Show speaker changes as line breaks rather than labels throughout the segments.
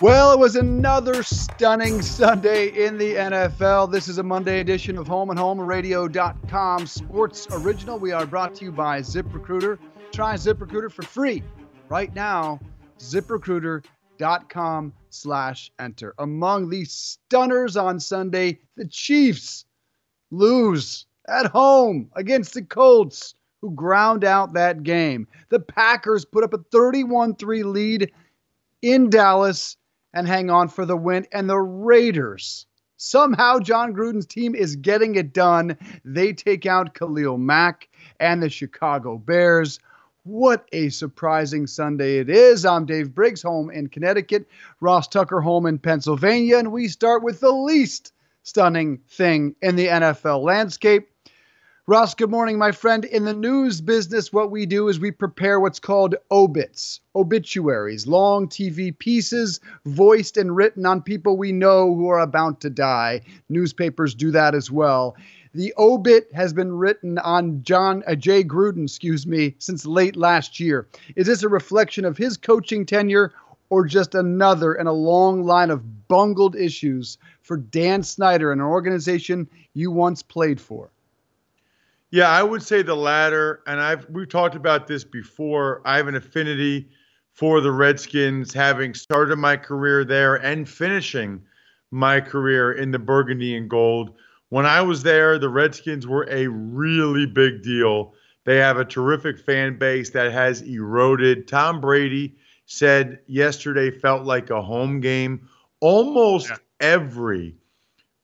Well, it was another stunning Sunday in the NFL. This is a Monday edition of Home and Home HomeRadio.com Sports Original. We are brought to you by ZipRecruiter. Try ZipRecruiter for free right now. ZipRecruiter.com slash enter. Among the stunners on Sunday, the Chiefs lose at home against the Colts, who ground out that game. The Packers put up a 31 3 lead in Dallas and hang on for the win. And the Raiders, somehow Jon Gruden's team is getting it done. They take out Khalil Mack and the Chicago Bears. What a surprising Sunday it is. I'm Dave Briggs, home in Connecticut, Ross Tucker, home in Pennsylvania, and we start with the least stunning thing in the NFL landscape. Ross, good morning, my friend. In the news business, what we do is we prepare what's called obits, obituaries, long TV pieces voiced and written on people we know who are about to die. Newspapers do that as well. The obit has been written on Jon uh, Jay Gruden, excuse me, since late last year. Is this a reflection of his coaching tenure or just another in a long line of bungled issues for Dan Snyder and an organization you once played for?
Yeah, I would say the latter. And I've we've talked about this before. I have an affinity for the Redskins, having started my career there and finishing my career in the burgundy and gold. When I was there, the Redskins were a really big deal. They have a terrific fan base that has eroded. Tom Brady said yesterday felt like a home game. Almost yeah. every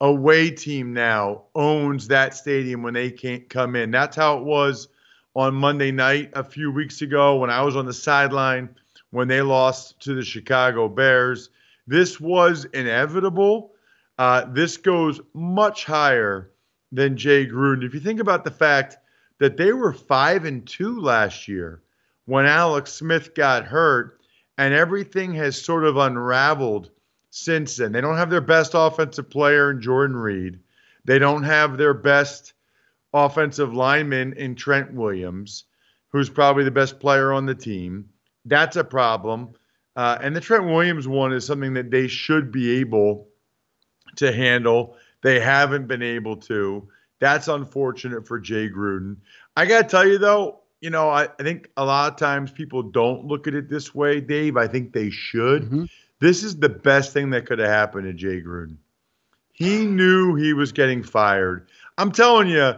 away team now owns that stadium when they can't come in. That's how it was on Monday night a few weeks ago when I was on the sideline when they lost to the Chicago Bears. This was inevitable. Uh, this goes much higher than Jay Gruden. If you think about the fact that they were five and two last year when Alex Smith got hurt, and everything has sort of unraveled since then. They don't have their best offensive player in Jordan Reed. They don't have their best offensive lineman in Trent Williams, who's probably the best player on the team. That's a problem. Uh, and the Trent Williams one is something that they should be able to handle. They haven't been able to. That's unfortunate for Jay Gruden. I got to tell you, though, you know, I, I, think a lot of times people don't look at it this way, Dave. I think they should. Mm-hmm. This is the best thing that could have happened to Jay Gruden. He knew he was getting fired. I'm telling you,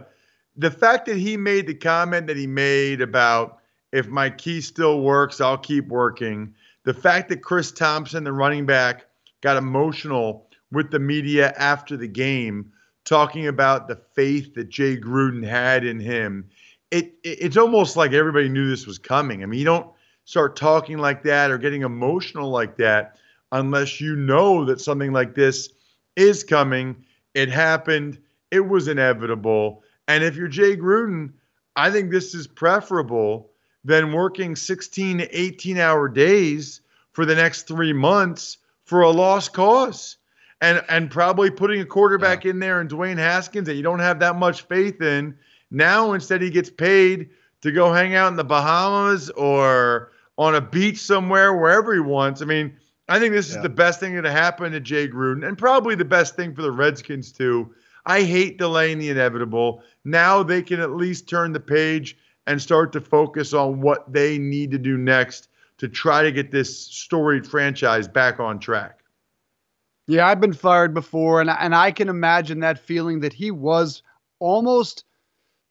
the fact that he made the comment that he made about if my key still works, I'll keep working. The fact that Chris Thompson, the running back, got emotional with the media after the game, talking about the faith that Jay Gruden had in him. It, it, it's almost like everybody knew this was coming. I mean, you don't start talking like that or getting emotional like that unless you know that something like this is coming. It happened. It was inevitable. And if you're Jay Gruden, I think this is preferable than working 16 to 18 hour days for the next three months for a lost cause. And, and probably putting a quarterback yeah. in there and Dwayne Haskins that you don't have that much faith in. Now, instead, he gets paid to go hang out in the Bahamas or on a beach somewhere, wherever he wants. I mean, I think this is the best thing that happened to Jay Gruden, and probably the best thing for the Redskins too. I hate delaying the inevitable. Now they can at least turn the page and start to focus on what they need to do next to try to get this storied franchise back on track.
Yeah, I've been fired before, and and I can imagine that feeling that he was almost,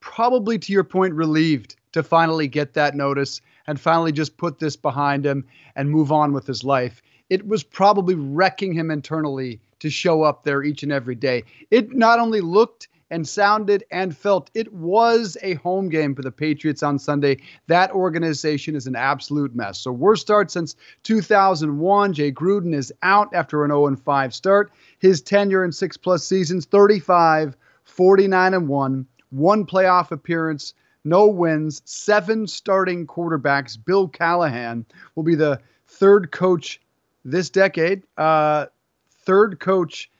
probably to your point, relieved to finally get that notice and finally just put this behind him and move on with his life it was probably wrecking him internally to show up there each and every day. It not only looked and sounded and felt it was a home game for the Patriots on Sunday. That organization is an absolute mess. So, worst start since 2001. Jay Gruden is out after an 0 5 start. His tenure in six plus seasons 35, 49 and 1, one playoff appearance, no wins, seven starting quarterbacks. Bill Callahan will be the third coach this decade, uh, third coach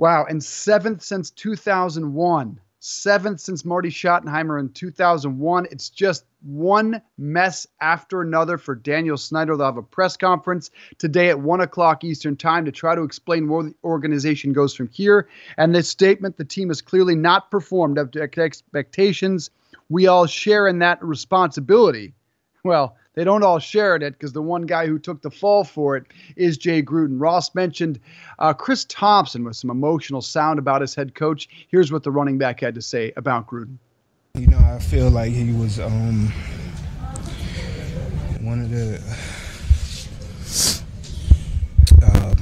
Wow. And seventh since 2001. Seventh since Marty Schottenheimer in 2001. It's just one mess after another for Daniel Snyder. They'll have a press conference today at 1 o'clock Eastern Time to try to explain where the organization goes from here. And this statement the team has clearly not performed up to expectations. We all share in that responsibility. Well, they don't all share it because the one guy who took the fall for it is Jay Gruden. Ross mentioned uh, Chris Thompson with some emotional sound about his head coach. Here's what the running back had to say about Gruden.
You know, I feel like he was um, one of the uh,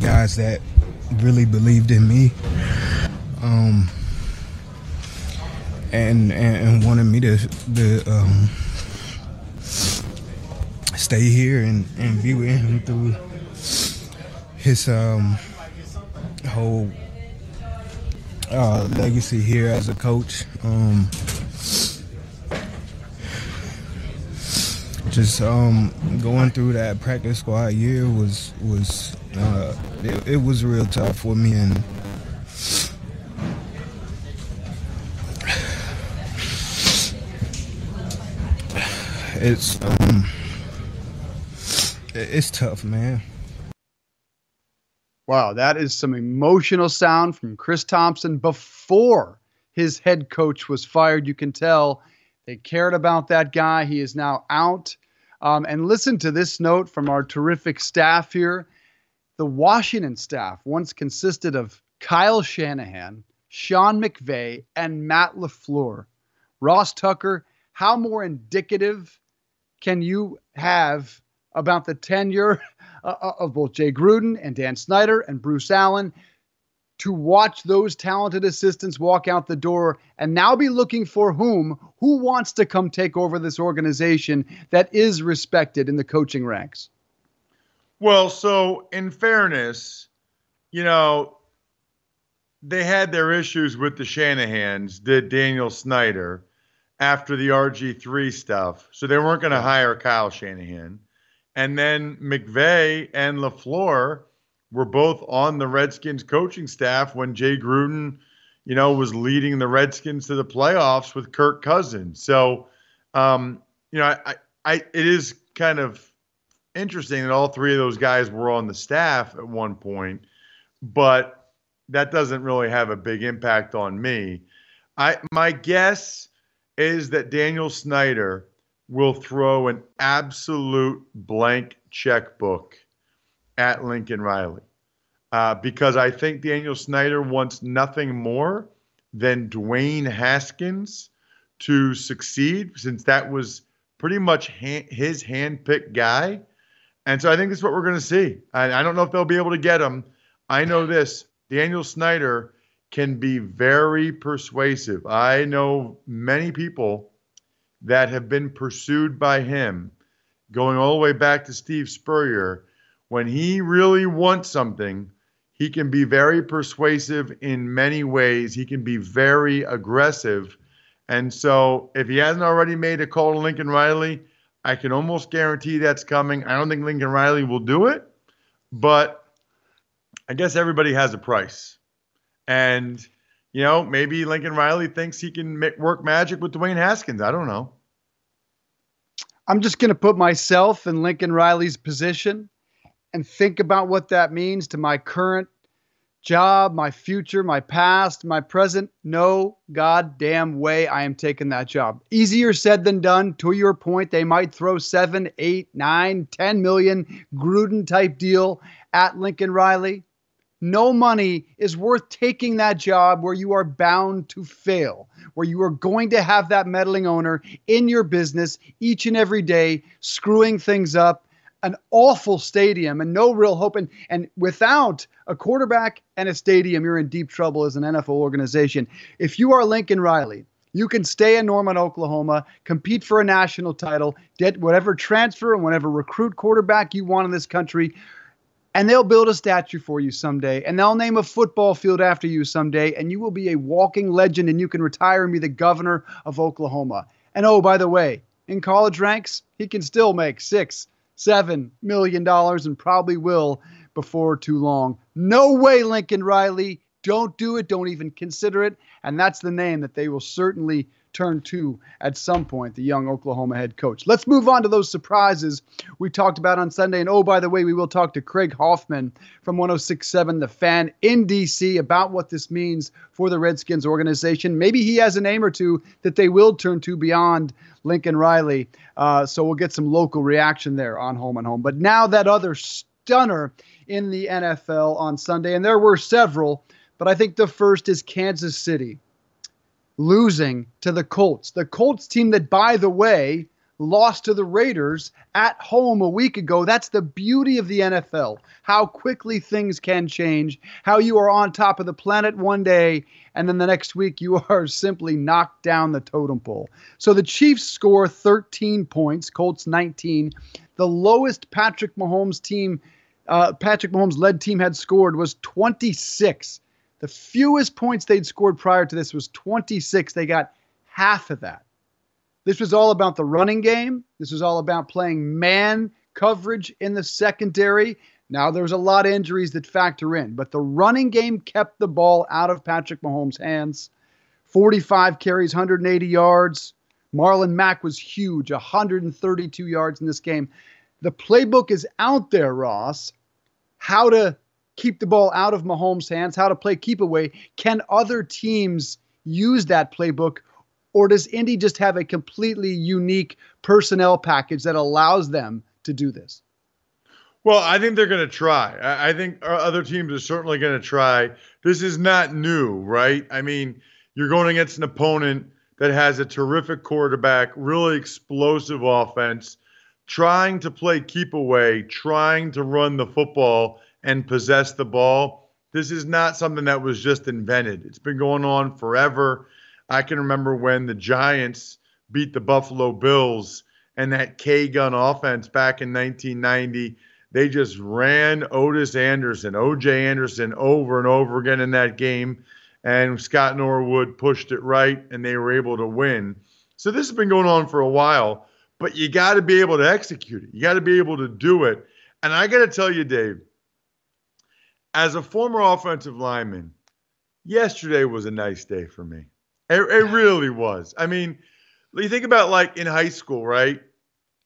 guys that really believed in me. Um, and, and, and wanted me to, to um, stay here and, and be with him through his um, whole uh, legacy here as a coach. Um, just um, going through that practice squad year was was uh, it, it, was real tough for me and. It's um, it's tough, man.
Wow, that is some emotional sound from Chris Thompson before his head coach was fired. You can tell they cared about that guy. He is now out. Um, and listen to this note from our terrific staff here. The Washington staff once consisted of Kyle Shanahan, Sean McVay, and Matt LaFleur. Ross Tucker, how more indicative can you have about the tenure uh, uh, of both Jay Gruden and Dan Snyder and Bruce Allen to watch those talented assistants walk out the door and now be looking for whom who wants to come take over this organization that is respected in the coaching ranks?
Well so in fairness you know they had their issues with the shanahans did daniel snyder after the rg3 stuff. So they weren't going to hire kyle shanahan and then McVay and LaFleur were both on the Redskins coaching staff when Jay Gruden, you know, was leading the Redskins to the playoffs with Kirk Cousins. So, um, you know, I, I, it is kind of interesting that all three of those guys were on the staff at one point, but that doesn't really have a big impact on me. I, my guess is that Daniel Snyder will throw an absolute blank checkbook at Lincoln Riley uh, because I think Daniel Snyder wants nothing more than Dwayne Haskins to succeed, since that was pretty much ha- his handpicked guy. And so I think that's what we're going to see. I, I don't know if they'll be able to get him. I know this Daniel Snyder can be very persuasive. I know many people that have been pursued by him, going all the way back to Steve Spurrier. When he really wants something, he can be very persuasive in many ways. He can be very aggressive. And so, if he hasn't already made a call to Lincoln Riley, I can almost guarantee that's coming. I don't think Lincoln Riley will do it, but I guess everybody has a price. And you know, maybe Lincoln Riley thinks he can work magic with Dwayne Haskins. I don't know.
I'm just going to put myself in Lincoln Riley's position and think about what that means to my current job, my future, my past, my present. No goddamn way I am taking that job. Easier said than done. To your point, they might throw seven, eight, nine, ten million Gruden type deal at Lincoln Riley. No money is worth taking that job where you are bound to fail, where you are going to have that meddling owner in your business each and every day, screwing things up. an awful stadium and no real hope. And, and without a quarterback and a stadium, you're in deep trouble as an NFL organization. If you are Lincoln Riley, you can stay in Norman, Oklahoma, compete for a national title, get whatever transfer and whatever recruit quarterback you want in this country, and they'll build a statue for you someday, and they'll name a football field after you someday, and you will be a walking legend, and you can retire and be the governor of Oklahoma. And oh, by the way, in college ranks, he can still make six, seven million dollars, and probably will before too long. No way, Lincoln Riley. Don't do it. Don't even consider it. And that's the name that they will certainly turn to at some point, the young Oklahoma head coach. Let's move on to those surprises we talked about on Sunday. And oh, by the way, we will talk to Craig Hoffman from 1067 The Fan in D.C. about what this means for the Redskins organization. Maybe he has a name or two that they will turn to beyond Lincoln Riley. Uh, so we'll get some local reaction there on Home and Home. But now that other stunner in the NFL on Sunday, and there were several, but I think the first is Kansas City losing to the Colts. The Colts team that, by the way, lost to the Raiders at home a week ago. That's the beauty of the NFL. How quickly things can change, how you are on top of the planet one day, and then the next week you are simply knocked down the totem pole. So the Chiefs score 13 points, Colts 19. The lowest Patrick Mahomes team, uh, Patrick Mahomes led team had scored was 26. The fewest points they'd scored prior to this was 26. They got half of that. This was all about the running game. This was all about playing man coverage in the secondary. Now, there's a lot of injuries that factor in, but the running game kept the ball out of Patrick Mahomes' hands. 45 carries, 180 yards. Marlon Mack was huge, 132 yards in this game. The playbook is out there, Ross. How to keep the ball out of Mahomes' hands, how to play keep away. Can other teams use that playbook, or does Indy just have a completely unique personnel package that allows them to do this?
Well, I think they're going to try. I think uh, other teams are certainly going to try. This is not new, right? I mean, you're going against an opponent that has a terrific quarterback, really explosive offense, trying to play keep away, trying to run the football and possess the ball. This is not something that was just invented. It's been going on forever. I can remember when the Giants beat the Buffalo Bills and that K gun offense back in 1990. They just ran Ottis Anderson, OJ Anderson over and over again in that game. And Scott Norwood pushed it right and they were able to win. So this has been going on for a while, but you got to be able to execute it. You got to be able to do it. And I got to tell you, Dave, as a former offensive lineman, yesterday was a nice day for me. It, it really was. I mean, you think about like in high school, right?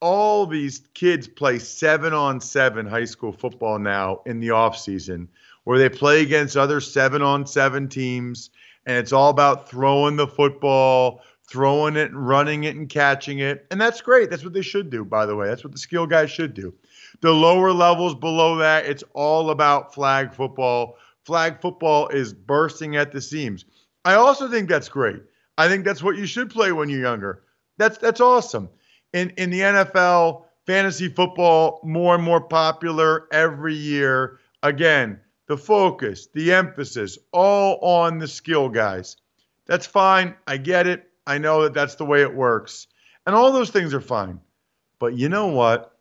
All these kids play seven on seven high school football now in the off season, where they play against other seven on seven teams, and it's all about throwing the football, throwing it and running it and catching it. And that's great. That's what they should do, by the way. That's what the skill guys should do. The lower levels below that, it's all about flag football. Flag football is bursting at the seams. I also think that's great. I think that's what you should play when you're younger. That's that's awesome. In in the NFL, fantasy football more and more popular every year. Again, the focus, the emphasis, all on the skill guys. That's fine. I get it. I know that that's the way it works. And all those things are fine. But you know what?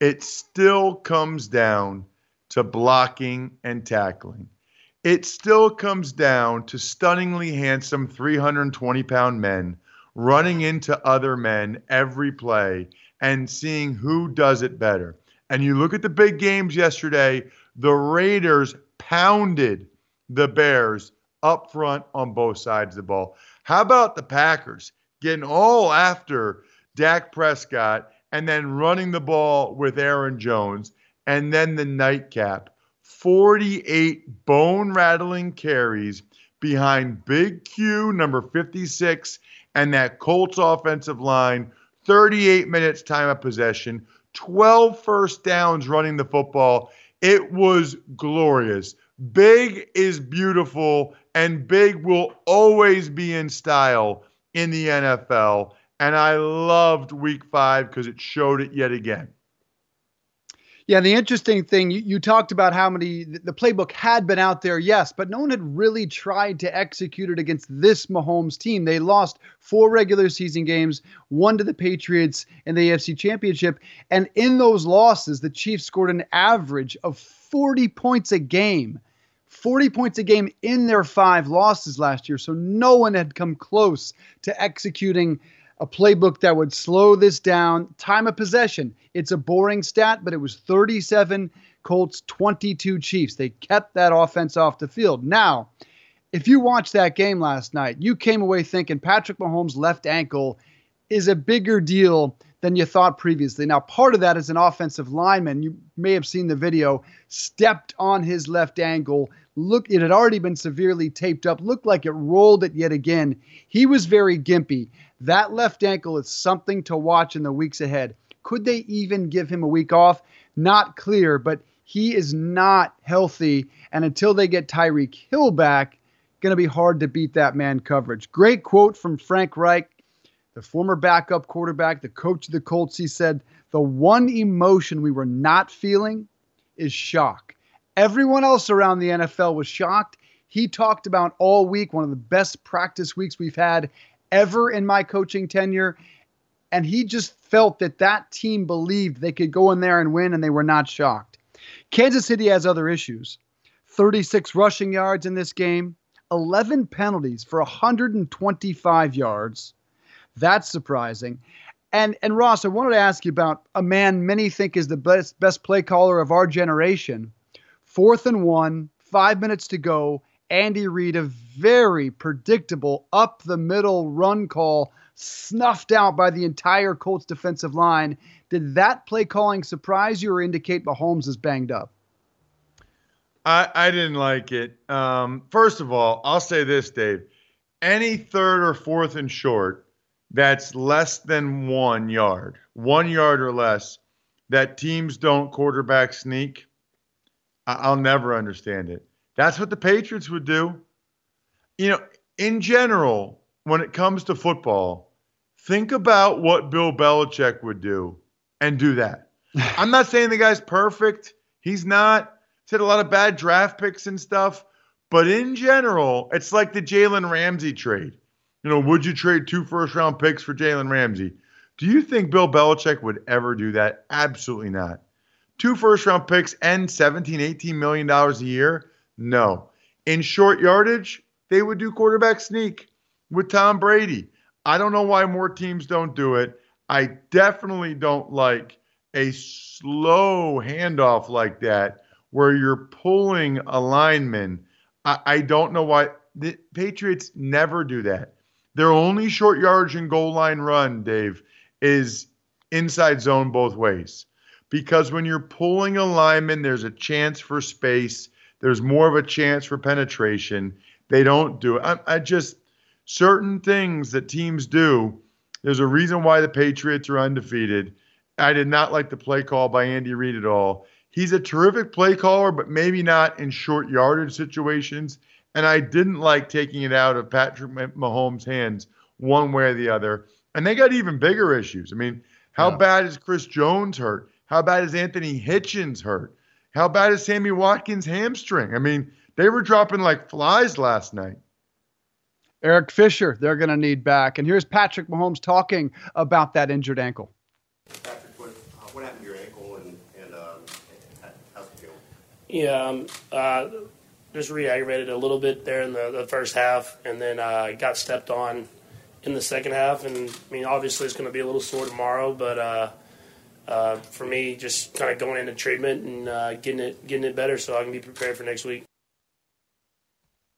It still comes down to blocking and tackling. It still comes down to stunningly handsome 320 pound men running into other men every play and seeing who does it better. And you look at the big games yesterday, the Raiders pounded the Bears up front on both sides of the ball. How about the Packers getting all after Dak Prescott and then running the ball with Aaron Jones, and then the nightcap 48 bone rattling carries behind Big Q, number 56, and that Colts offensive line. 38 minutes time of possession, 12 first downs running the football. It was glorious. Big is beautiful, and big will always be in style in the NFL. And I loved week five because it showed it yet again.
Yeah, the interesting thing you, you talked about how many the playbook had been out there, yes, but no one had really tried to execute it against this Mahomes team. They lost four regular season games, one to the Patriots in the AFC Championship, and in those losses, the Chiefs scored an average of 40 points a game. 40 points a game in their five losses last year. So no one had come close to executing a playbook that would slow this down. Time of possession. It's a boring stat, but it was 37 Colts, 22 Chiefs. They kept that offense off the field. Now, if you watched that game last night, you came away thinking Patrick Mahomes' left ankle is a bigger deal than you thought previously. Now, part of that is an offensive lineman. You may have seen the video, stepped on his left ankle. Look, it had already been severely taped up, looked like it rolled it yet again. He was very gimpy. That left ankle is something to watch in the weeks ahead. Could they even give him a week off? Not clear, but he is not healthy. And until they get Tyreek Hill back, going to be hard to beat that man coverage. Great quote from Frank Reich, the former backup quarterback, the coach of the Colts. He said, The one emotion we were not feeling is shock. Everyone else around the NFL was shocked. He talked about all week, one of the best practice weeks we've had ever in my coaching tenure. And he just felt that that team believed they could go in there and win, and they were not shocked. Kansas City has other issues 36 rushing yards in this game, 11 penalties for 125 yards. That's surprising. And and Ross, I wanted to ask you about a man many think is the best best play caller of our generation. Fourth and one, five minutes to go, Andy Reid, a very predictable up the middle run call, snuffed out by the entire Colts defensive line. Did that play calling surprise you or indicate Mahomes is banged up?
I, I didn't like it. Um, first of all, I'll say this, Dave. Any third or fourth and short that's less than one yard, one yard or less, that teams don't quarterback sneak, I- I'll never understand it. That's what the Patriots would do. You know, in general, when it comes to football, think about what Bill Belichick would do and do that. I'm not saying the guy's perfect. He's not. He's had a lot of bad draft picks and stuff. But in general, it's like the Jalen Ramsey trade. You know, would you trade two first round picks for Jalen Ramsey? Do you think Bill Belichick would ever do that? Absolutely not. Two first round picks and 17, 18 million dollars a year. No. In short yardage, they would do quarterback sneak with Tom Brady. I don't know why more teams don't do it. I definitely don't like a slow handoff like that where you're pulling a lineman. I, I don't know why the Patriots never do that. Their only short yardage and goal line run, Dave, is inside zone both ways. Because when you're pulling a lineman, there's a chance for space there's more of a chance for penetration. They don't do it. I, I just certain things that teams do. There's a reason why the Patriots are undefeated. I did not like the play call by Andy Reid at all. He's a terrific play caller, but maybe not in short yardage situations. And I didn't like taking it out of Patrick Mahomes' hands one way or the other. And they got even bigger issues. I mean, how yeah. bad is Chris Jones hurt? How bad is Anthony Hitchens hurt? How bad is Sammy Watkins' hamstring? I mean, they were dropping like flies last night.
Eric Fisher, they're going to need back. And here's Patrick Mahomes talking about that injured ankle.
Patrick, what, uh, what happened to your ankle and, and um, how's it going?
Yeah, um, uh, just re aggravated a little bit there in the, the first half and then uh, got stepped on in the second half. And I mean, obviously, it's going to be a little sore tomorrow, but uh, uh, for me, just kind of going into treatment and uh, getting it getting it better so I can be prepared for next week.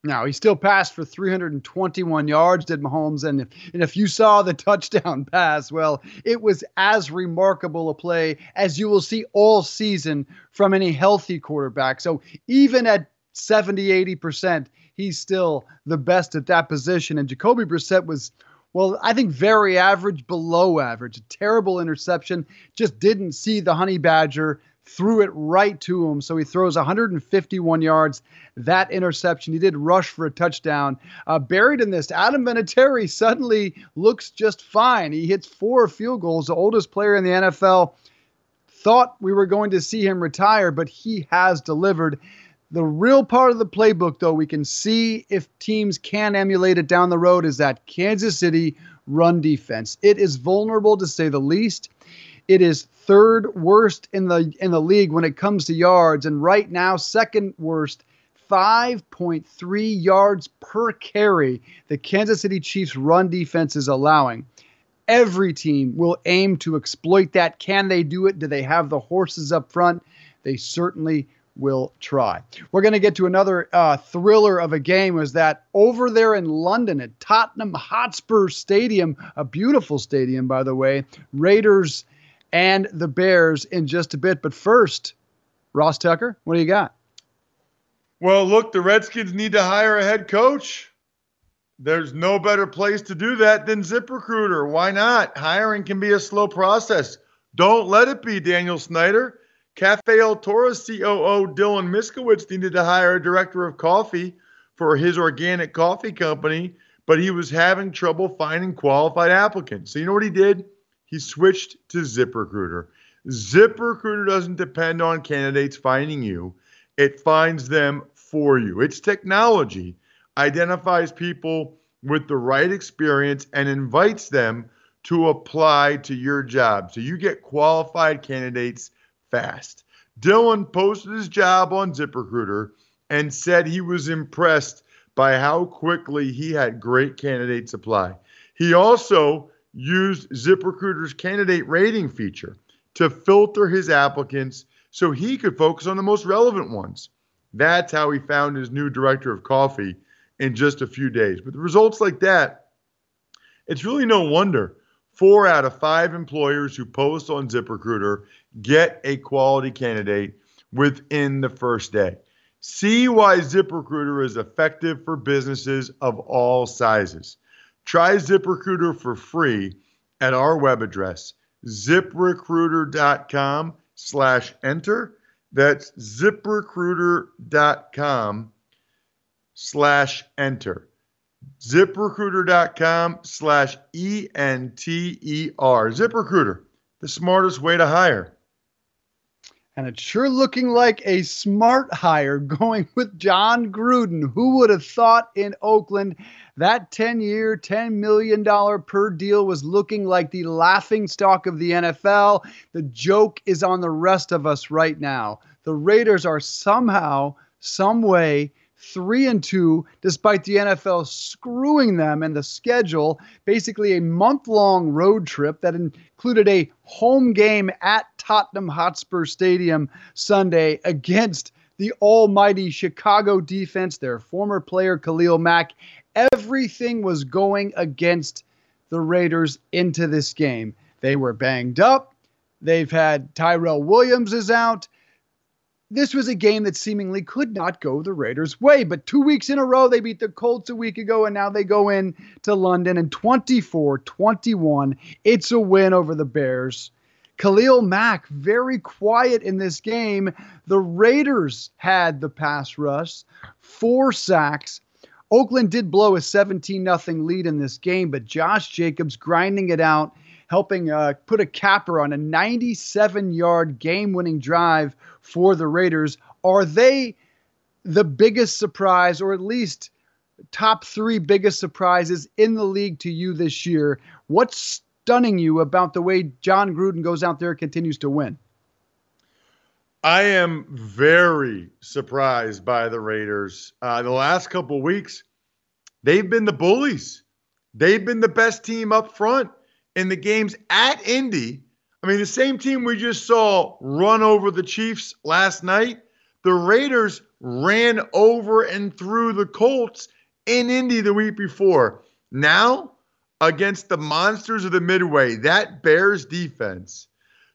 Now he still passed for 321 yards, did Mahomes, and if, and if you saw the touchdown pass, well, it was as remarkable a play as you will see all season from any healthy quarterback. So even at 70, 80 percent, he's still the best at that position. And Jacoby Brissett was well, I think very average, below average. A terrible interception. Just didn't see the Honey Badger, threw it right to him. So he throws 151 yards. That interception, he did rush for a touchdown. Uh, buried in this, Adam Vinatieri suddenly looks just fine. He hits four field goals, the oldest player in the NFL thought we were going to see him retire, but he has delivered. The real part of the playbook, though, we can see if teams can emulate it down the road, is that Kansas City run defense. It is vulnerable to say the least. It is third worst in the in the league when it comes to yards, and right now second worst 5.3 yards per carry the Kansas City Chiefs run defense is allowing. Every team will aim to exploit that. Can they do it? Do they have the horses up front? They certainly will try. We're going to get to another uh, thriller of a game. Was that over there in London at Tottenham Hotspur Stadium, a beautiful stadium, by the way. Raiders and the Bears in just a bit. But first, Ross Tucker, what do you got?
Well, look, the Redskins need to hire a head coach. There's no better place to do that than ZipRecruiter. Why not? Hiring can be a slow process. Don't let it be, Daniel Snyder. Cafe Altura's COO Dylan Miskowitz needed to hire a director of coffee for his organic coffee company, but he was having trouble finding qualified applicants. So you know what he did? He switched to ZipRecruiter. ZipRecruiter doesn't depend on candidates finding you, it finds them for you. Its technology identifies people with the right experience and invites them to apply to your job. So you get qualified candidates fast. Dylan posted his job on ZipRecruiter and said he was impressed by how quickly he had great candidates apply. He also used ZipRecruiter's candidate rating feature to filter his applicants so he could focus on the most relevant ones. That's how he found his new director of coffee in just a few days. The results like that, it's really no wonder four out of five employers who post on ZipRecruiter get a quality candidate within the first day. See why ZipRecruiter is effective for businesses of all sizes. Try ZipRecruiter for free at our web address, ziprecruiter.com slash enter. That's ziprecruiter.com slash enter. ZipRecruiter.com slash E N T E R. ZipRecruiter, the smartest way to hire.
And it's sure looking like a smart hire going with Jon Gruden. Who would have thought in Oakland that 10 year, $10 million per deal was looking like the laughing stock of the NFL? The joke is on the rest of us right now. The Raiders are somehow, some way, three and two, despite the NFL screwing them in the schedule. Basically, a month long road trip that included a home game at Tottenham Hotspur Stadium Sunday against the almighty Chicago defense, their former player Khalil Mack. Everything was going against the Raiders into this game. They were banged up. They've had Tyrell Williams is out this was a game that seemingly could not go the Raiders' way. But two weeks in a row, they beat the Colts a week ago, and now they go in to London and 24 21. It's a win over the Bears. Khalil Mack, very quiet in this game. The Raiders had the pass rush, four sacks. Oakland did blow a 17 0 lead in this game, but Josh Jacobs grinding it out helping uh, put a capper on a 97 yard game winning drive for the Raiders. Are they the biggest surprise, or at least top three biggest surprises in the league to you this year? What's stunning you about the way Jon Gruden goes out there and continues to win?
I am very surprised by the Raiders. Uh, the last couple weeks, they've been the bullies. They've been the best team up front in the games at Indy. I mean, the same team we just saw run over the Chiefs last night, the Raiders ran over and through the Colts in Indy the week before. Now, against the monsters of the Midway, that Bears defense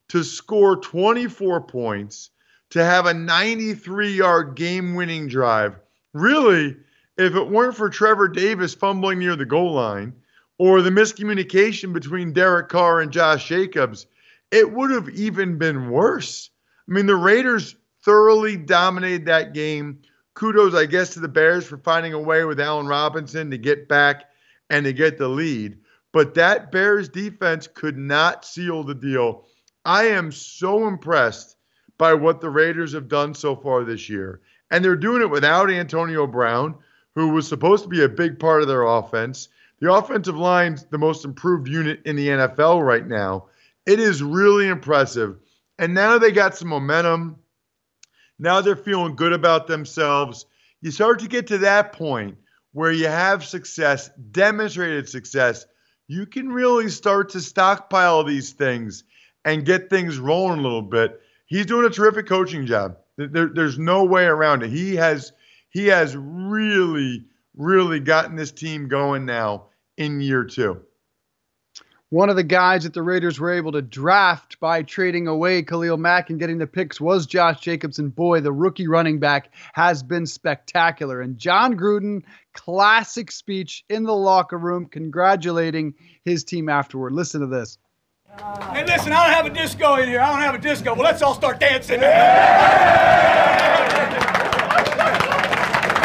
to score 24 points, to have a 93 yard game winning drive. Really, if it weren't for Trevor Davis fumbling near the goal line, or the miscommunication between Derek Carr and Josh Jacobs, it would have even been worse. I mean, the Raiders thoroughly dominated that game. Kudos, I guess, to the Bears for finding a way with Allen Robinson to get back and to get the lead. But that Bears defense could not seal the deal. I am so impressed by what the Raiders have done so far this year. And they're doing it without Antonio Brown, who was supposed to be a big part of their offense. The offensive line's the most improved unit in the NFL right now. It is really impressive. And now they got some momentum. Now they're feeling good about themselves. You start to get to that point where you have success, demonstrated success. You can really start to stockpile these things and get things rolling a little bit. He's doing a terrific coaching job. There, there's no way around it. He has he has really, really gotten this team going now in year two.
One of the guys that the Raiders were able to draft by trading away Khalil Mack and getting the picks was Josh Jacobson. Boy, the rookie running back has been spectacular. And Jon Gruden, classic speech in the locker room, congratulating his team afterward. Listen to this.
Hey, listen, I don't have a disco in here. I don't have a disco. Well, let's all start dancing.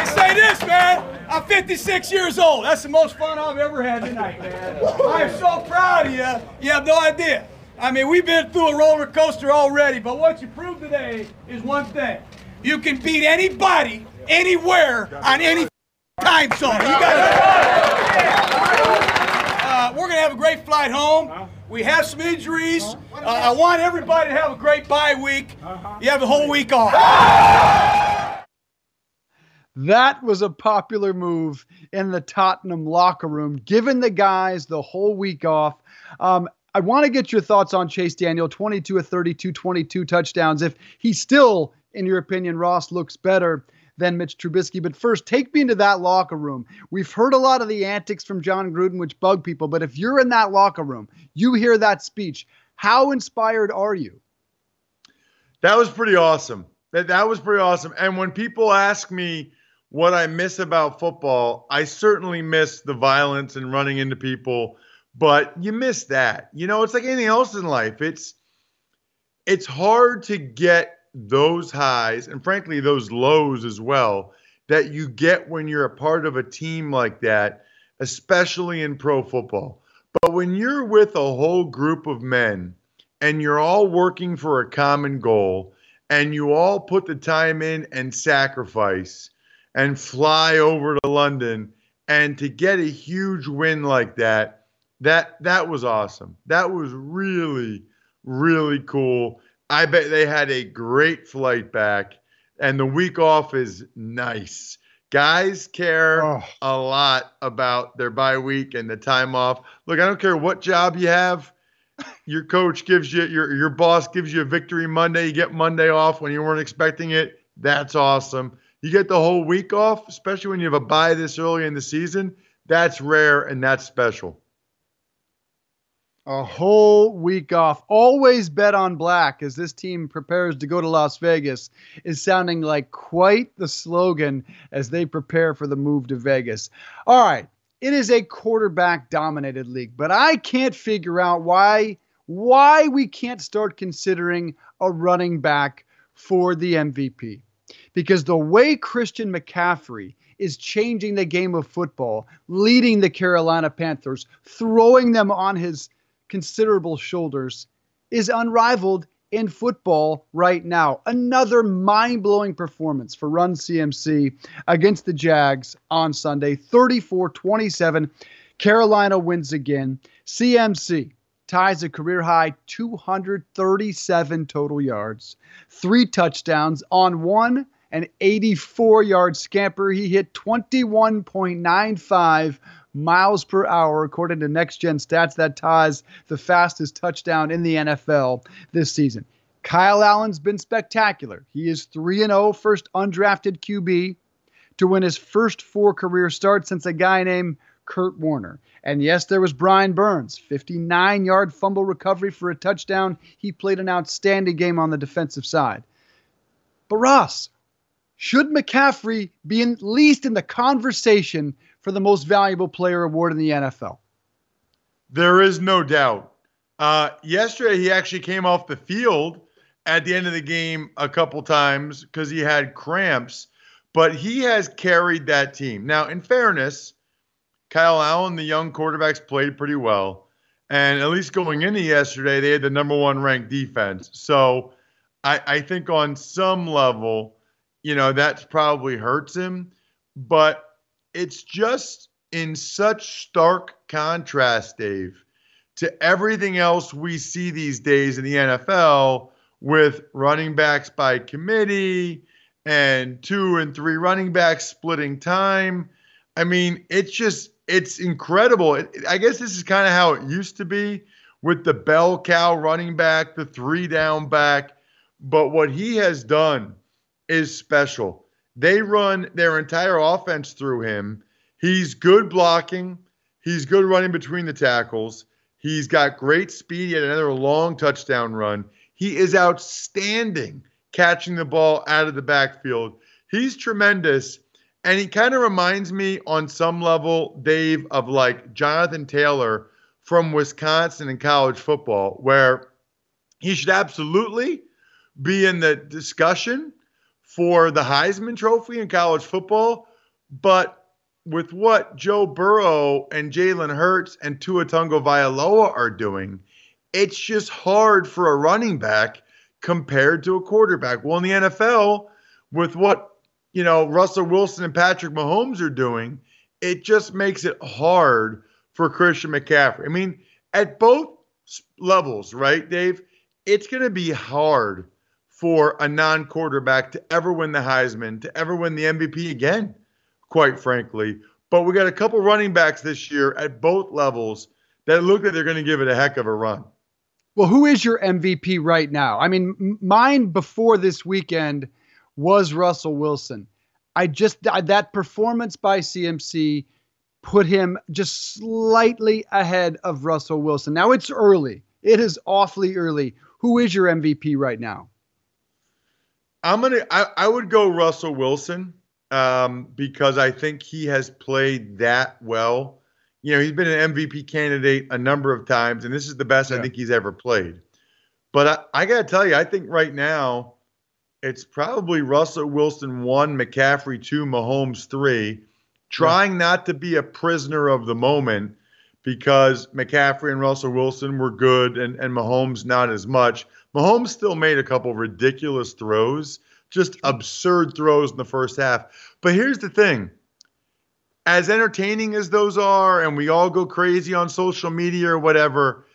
Hey, say this, man. I'm 56 years old. That's the most fun I've ever had tonight, man. I am so proud of you. You have no idea. I mean, we've been through a roller coaster already, but what you proved today is one thing. You can beat anybody, anywhere, on any time zone. You got uh, We're going to have a great flight home. We have some injuries. Uh, I want everybody to have a great bye week. You have a whole week off.
That was a popular move in the Tottenham locker room, giving the guys the whole week off. Um, I want to get your thoughts on Chase Daniel, 22 of 32, 22 touchdowns. If he still, in your opinion, Ross looks better than Mitch Trubisky. But first, take me into that locker room. We've heard a lot of the antics from Jon Gruden, which bug people. But if you're in that locker room, you hear that speech. How inspired are you?
That was pretty awesome. That that was pretty awesome. And when people ask me what I miss about football, I certainly miss the violence and running into people, but you miss that. You know, it's like anything else in life. It's it's hard to get those highs and frankly those lows as well that you get when you're a part of a team like that, especially in pro football. But when you're with a whole group of men and you're all working for a common goal and you all put the time in and sacrifice and fly over to London and to get a huge win like that, that that was awesome. That was really really cool. I bet they had a great flight back, and the week off is nice. Guys care oh. a lot about their bye week and the time off. Look, I don't care what job you have. Your coach gives you your your boss gives you a victory Monday. You get Monday off when you weren't expecting it. That's awesome. You get the whole week off, especially when you have a bye this early in the season. That's rare and that's special.
A whole week off. Always bet on black as this team prepares to go to Las Vegas is sounding like quite the slogan as they prepare for the move to Vegas. All right. It is a quarterback dominated league, but I can't figure out why why we can't start considering a running back for the MVP because the way Christian McCaffrey is changing the game of football, leading the Carolina Panthers, throwing them on his considerable shoulders, is unrivaled in football right now. Another mind blowing performance for Run CMC against the Jags on Sunday 34 27. Carolina wins again. CMC ties a career high 237 total yards, three touchdowns on one an 84 yard scamper. He hit 21.95 miles per hour, according to Next Gen Stats. That ties the fastest touchdown in the NFL this season. Kyle Allen's been spectacular. He is 3 0, first undrafted QB to win his first four career starts since a guy named Kurt Warner. And yes, there was Brian Burns, 59 yard fumble recovery for a touchdown. He played an outstanding game on the defensive side. But Ross, should McCaffrey be at least in the conversation for the most valuable player award in the NFL?
There is no doubt. Uh, yesterday, he actually came off the field at the end of the game a couple times because he had cramps, but he has carried that team. Now, in fairness, Kyle Allen, the young quarterbacks, played pretty well. And at least going into yesterday, they had the number one ranked defense. So I, I think on some level, you know, that's probably hurts him. But it's just in such stark contrast, Dave, to everything else we see these days in the NFL with running backs by committee and two and three running backs splitting time. I mean, it's just it's incredible. It, I guess this is kind of how it used to be with the bell cow running back, the three down back. But what he has done is special. They run their entire offense through him. He's good blocking. He's good running between the tackles. He's got great speed. He had another long touchdown run. He is outstanding catching the ball out of the backfield. He's tremendous. And he kind of reminds me on some level, Dave, of like Jonathan Taylor from Wisconsin in college football, where he should absolutely be in the discussion for the Heisman Trophy in college football. But with what Joe Burrow and Jalen Hurts and Tua Tagovailoa are doing, it's just hard for a running back compared to a quarterback. Well, in the NFL, with what you know Russell Wilson and Patrick Mahomes are doing, it just makes it hard for Christian McCaffrey. I mean, at both levels, right, Dave? It's going to be hard for a non-quarterback to ever win the Heisman, to ever win the MVP again, quite frankly. But we got a couple running backs this year at both levels that look like they're going to give it a heck of a run.
Well, who is your MVP right now? I mean, mine before this weekend was Russell Wilson. I just that performance by CMC put him just slightly ahead of Russell Wilson. Now it's early. It is awfully early. Who is your MVP right now?
I'm gonna. I, I would go Russell Wilson um, because I think he has played that well you know, he's been an MVP candidate a number of times, and this is the best yeah. I think he's ever played. But I, I got to tell you, I think right now it's probably Russell Wilson one, McCaffrey two, Mahomes three, trying yeah. not to be a prisoner of the moment because McCaffrey and Russell Wilson were good and, and Mahomes not as much. Mahomes still made a couple ridiculous throws, just absurd throws in the first half. But here's the thing as entertaining as those are, and we all go crazy on social media or whatever,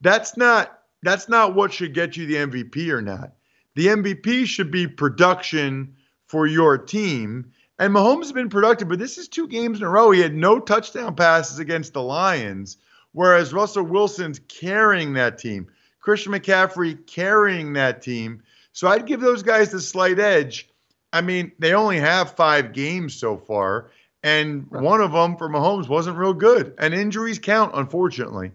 that's not that's not what should get you the MVP or not. The MVP should be production for your team. And Mahomes has been productive, but this is two games in a row. He had no touchdown passes against the Lions, whereas Russell Wilson's carrying that team. Christian McCaffrey carrying that team. So I'd give those guys the slight edge. I mean, they only have five games so far and one of them for Mahomes wasn't real good. And injuries count, unfortunately.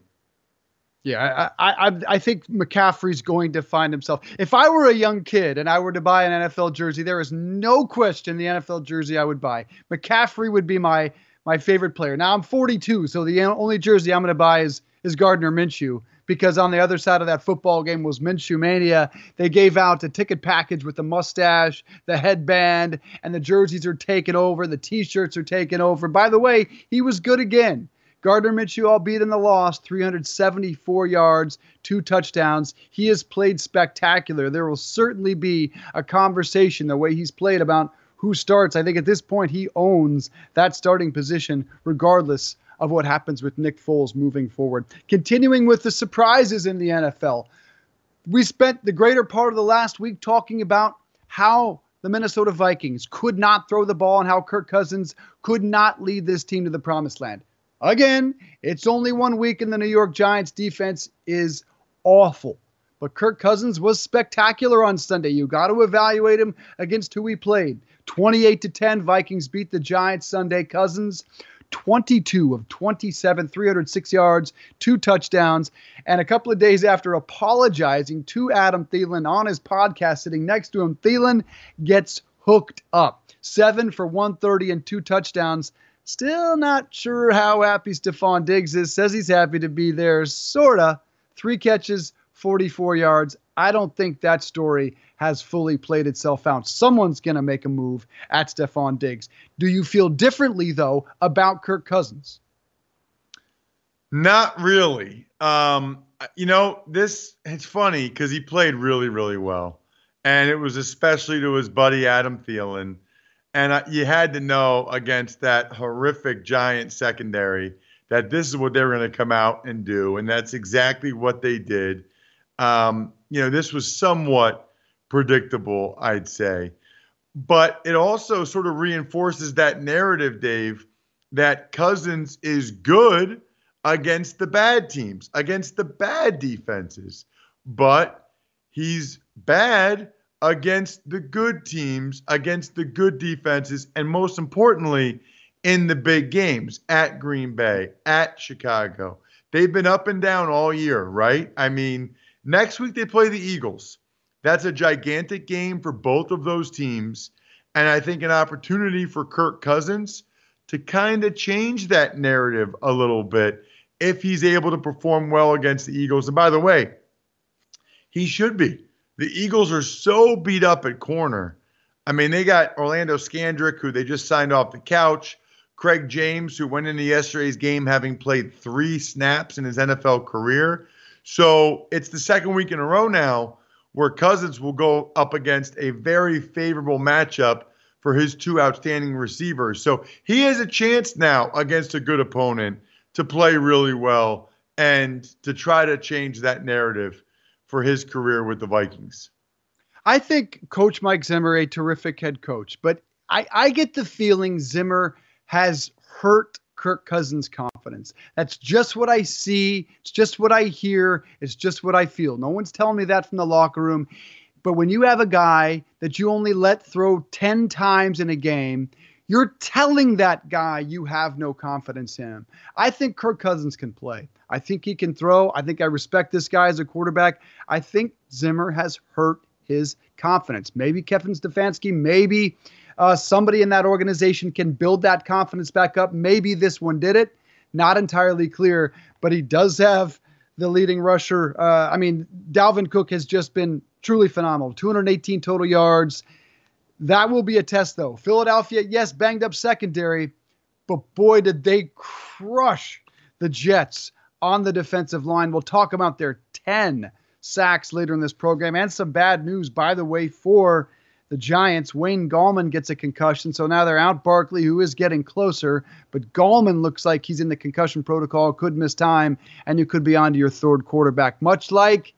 Yeah, I, I I think McCaffrey's going to find himself. If I were a young kid and I were to buy an NFL jersey, there is no question the NFL jersey I would buy. McCaffrey would be my my favorite player. Now I'm 42, so the only jersey I'm going to buy is is Gardner Minshew because on the other side of that football game was Minshew Mania. They gave out a ticket package with the mustache, the headband, and the jerseys are taken over. The T-shirts are taken over. By the way, he was good again. Gardner Minshew, albeit in the loss, 374 yards, two touchdowns. He has played spectacular. There will certainly be a conversation the way he's played about who starts. I think at this point he owns that starting position, regardless of what happens with Nick Foles moving forward. Continuing with the surprises in the NFL, we spent the greater part of the last week talking about how the Minnesota Vikings could not throw the ball and how Kirk Cousins could not lead this team to the promised land. Again, it's only one week and the New York Giants defense is awful. But Kirk Cousins was spectacular on Sunday. You got to evaluate him against who he played. 28 to 10 Vikings beat the Giants Sunday. Cousins 22 of 27, 306 yards, two touchdowns. And a couple of days after apologizing to Adam Thielen on his podcast sitting next to him, Thielen gets hooked up. Seven for 130 and two touchdowns. Still not sure how happy Stefon Diggs is. Says he's happy to be there, sorta. Three catches, 44 yards. I don't think that story has fully played itself out. Someone's going to make a move at Stefon Diggs. Do you feel differently, though, about Kirk Cousins?
Not really. Um, you know, this it's funny because he played really, really well, and it was especially to his buddy Adam Thielen, and uh, you had to know against that horrific Giant secondary that this is what they were going to come out and do, and that's exactly what they did. Um, you know, this was somewhat predictable, I'd say, but it also sort of reinforces that narrative, Dave, that Cousins is good against the bad teams, against the bad defenses, but he's bad against the good teams, against the good defenses, and most importantly, in the big games at Green Bay, at Chicago. They've been up and down all year, right? I mean, next week they play the Eagles. That's a gigantic game for both of those teams. And I think an opportunity for Kirk Cousins to kind of change that narrative a little bit if he's able to perform well against the Eagles. And by the way, he should be. The Eagles are so beat up at corner. I mean, they got Orlando Scandrick, who they just signed off the couch. Craig James, who went into yesterday's game having played three snaps in his NFL career. So it's the second week in a row now where Cousins will go up against a very favorable matchup for his two outstanding receivers. So he has a chance now against a good opponent to play really well and to try to change that narrative for his career with the Vikings.
I think Coach Mike Zimmer, a terrific head coach, but I, I get the feeling Zimmer has hurt Kirk Cousins' confidence. That's just what I see. It's just what I hear. It's just what I feel. No one's telling me that from the locker room. But when you have a guy that you only let throw 10 times in a game, you're telling that guy you have no confidence in him. I think Kirk Cousins can play. I think he can throw. I think I respect this guy as a quarterback. I think Zimmer has hurt his confidence. Maybe Kevin Stefanski, maybe uh, somebody in that organization can build that confidence back up. Maybe this one did it. Not entirely clear, but he does have the leading rusher. Uh, I mean, Dalvin Cook has just been truly phenomenal 218 total yards. That will be a test, though. Philadelphia, yes, banged up secondary, but boy, did they crush the Jets on the defensive line. We'll talk about their 10 sacks later in this program and some bad news, by the way, for the Giants. Wayne Gallman gets a concussion, so now they're out Barkley, who is getting closer, but Gallman looks like he's in the concussion protocol, could miss time, and you could be on to your third quarterback, much like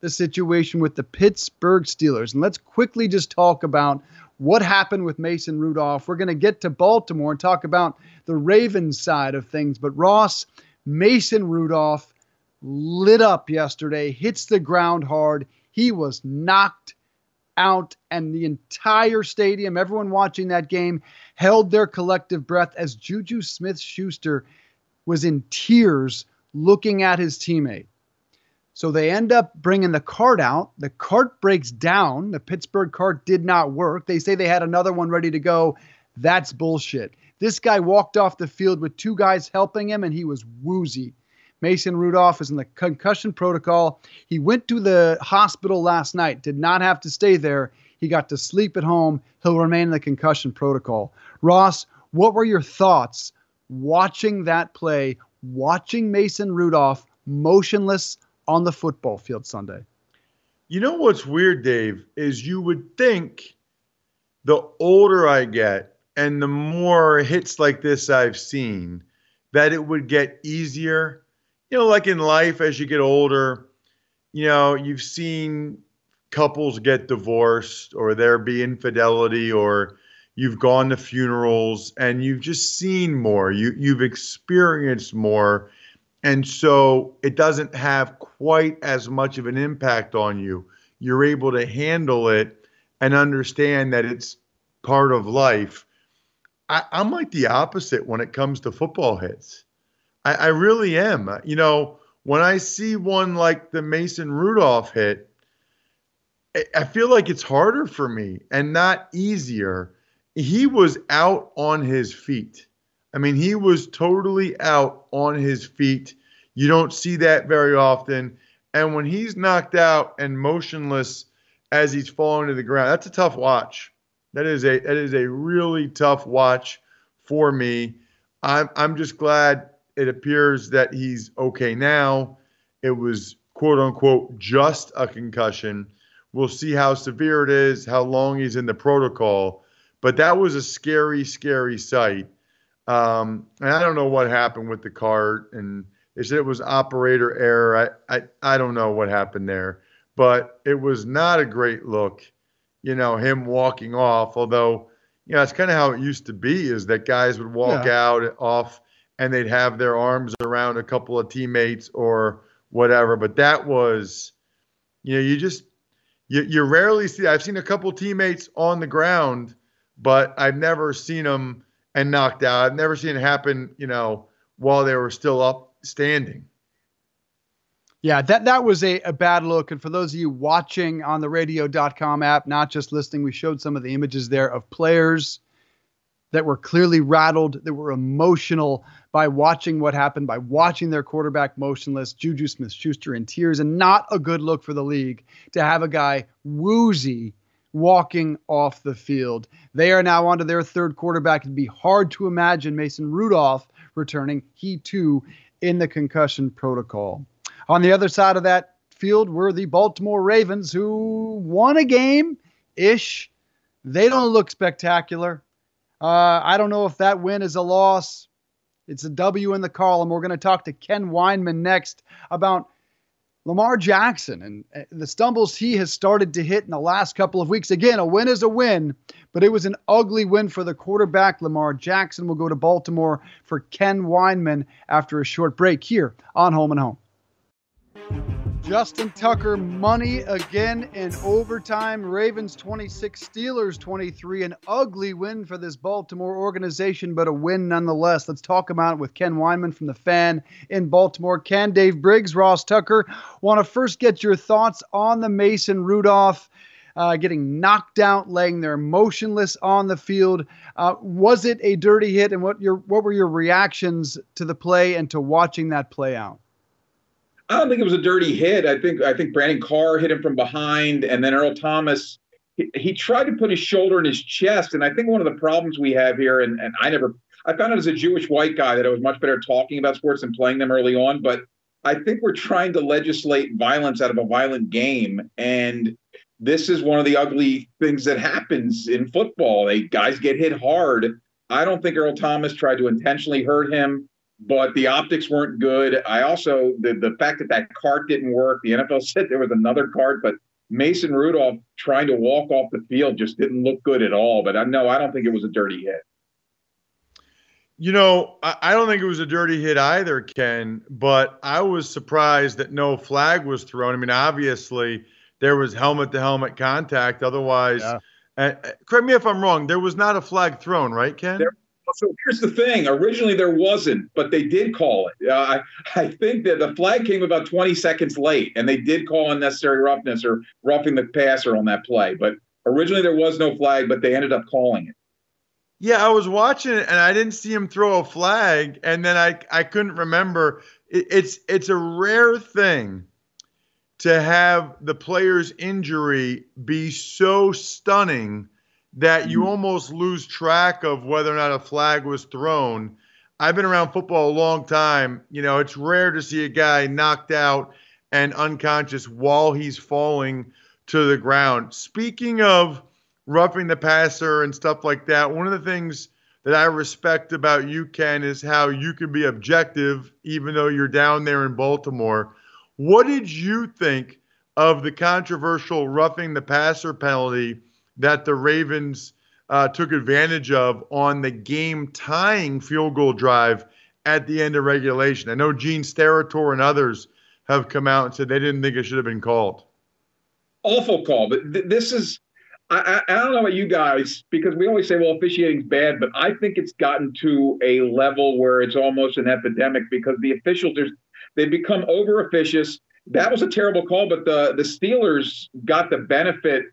the situation with the Pittsburgh Steelers. And let's quickly just talk about what happened with Mason Rudolph. We're going to get to Baltimore and talk about the Ravens side of things. But Ross, Mason Rudolph lit up yesterday, hits the ground hard. He was knocked out, and the entire stadium, everyone watching that game, held their collective breath as Juju Smith Schuster was in tears looking at his teammate. So they end up bringing the cart out. The cart breaks down. The Pittsburgh cart did not work. They say they had another one ready to go. That's bullshit. This guy walked off the field with two guys helping him, and he was woozy. Mason Rudolph is in the concussion protocol. He went to the hospital last night, did not have to stay there. He got to sleep at home. He'll remain in the concussion protocol. Ross, what were your thoughts watching that play, watching Mason Rudolph motionless on the football field Sunday.
You know what's weird, Dave, is you would think the older I get and the more hits like this I've seen, that it would get easier. You know, like in life, as you get older, you know, you've seen couples get divorced or there be infidelity or you've gone to funerals and you've just seen more. You you've experienced more and so it doesn't have quite as much of an impact on you. You're able to handle it and understand that it's part of life. I, am like the opposite when it comes to football hits. I, I really am. You know, when I see one like the Mason Rudolph hit, I feel like it's harder for me and not easier. He was out on his feet. I mean, he was totally out on his feet. You don't see that very often. And when he's knocked out and motionless as he's falling to the ground, that's a tough watch. That is a that is a really tough watch for me. I'm I'm just glad it appears that he's okay now. It was quote unquote just a concussion. We'll see how severe it is, how long he's in the protocol. But that was a scary, scary sight. Um, and I don't know what happened with the cart, and they said it was operator error. I, I, I don't know what happened there, but it was not a great look, you know, him walking off. Although, you know, it's kind of how it used to be is that guys would walk yeah. out off and they'd have their arms around a couple of teammates or whatever. But that was, you know, you just, you, you rarely see, I've seen a couple teammates on the ground, but I've never seen them and knocked out. I've never seen it happen, you know, while they were still up standing.
Yeah, that, that was a, a bad look. And for those of you watching on the radio.com app, not just listening, we showed some of the images there of players that were clearly rattled, that were emotional by watching what happened, by watching their quarterback motionless, Juju Smith Schuster in tears, and not a good look for the league to have a guy woozy walking off the field. They are now onto their third quarterback. It'd be hard to imagine Mason Rudolph returning. He too in the concussion protocol. On the other side of that field were the Baltimore Ravens, who won a game ish. They don't look spectacular. Uh, I don't know if that win is a loss. It's a W in the column. We're going to talk to Ken Weinman next about Lamar Jackson and uh, the stumbles he has started to hit in the last couple of weeks. Again, a win is a win, but it was an ugly win for the quarterback. Lamar Jackson will go to Baltimore for Ken Weinman after a short break here on Home and Home. Justin Tucker money again in overtime. Ravens 26, Steelers 23. An ugly win for this Baltimore organization, but a win nonetheless. Let's talk about it with Ken Weinman from the fan in Baltimore. Ken, Dave Briggs, Ross Tucker. Want to first get your thoughts on the Mason Rudolph. Uh, getting knocked out, laying there motionless on the field. Uh, was it a dirty hit, and what your what were your reactions to the play and to watching that play out?
I don't think it was a dirty hit. I think I think Brandon Carr hit him from behind, and then Earl Thomas. He, he tried to put his shoulder in his chest, and I think one of the problems we have here, and, and I never, I found out as a Jewish white guy that I was much better talking about sports and playing them early on. But I think we're trying to legislate violence out of a violent game, and this is one of the ugly things that happens in football. They guys get hit hard. I don't think Earl Thomas tried to intentionally hurt him but the optics weren't good. I also the the fact that that cart didn't work. The NFL said there was another cart, but Mason Rudolph trying to walk off the field just didn't look good at all. But I know I don't think it was a dirty hit.
You know, I don't think it was a dirty hit either, Ken. But I was surprised that no flag was thrown. I mean, obviously there was helmet to helmet contact. Otherwise, yeah. uh, correct me if I'm wrong. There was not a flag thrown, right, Ken?
There, so here's the thing. Originally, there wasn't, but they did call it. Uh, I, I think that the flag came about 20 seconds late, and they did call unnecessary roughness or roughing the passer on that play. But originally, there was no flag, but they ended up calling it.
Yeah, I was watching it, and I didn't see him throw a flag, and then I I couldn't remember. It, it's it's a rare thing to have the player's injury be so stunning that you mm-hmm. almost lose track of whether or not a flag was thrown. I've been around football a long time. You know, it's rare to see a guy knocked out and unconscious while he's falling to the ground. Speaking of roughing the passer and stuff like that, one of the things that I respect about you, Ken, is how you can be objective even though you're down there in Baltimore. What did you think of the controversial roughing the passer penalty that the Ravens uh, took advantage of on the game tying field goal drive at the end of regulation. I know Gene Steratore and others have come out and said they didn't think it should have been called.
Awful call, but th- this is. I, I, don't know about you guys because we always say, well, officiating's bad, but I think it's gotten to a level where it's almost an epidemic because the officials, they've become over officious. That was a terrible call, but the, the Steelers got the benefit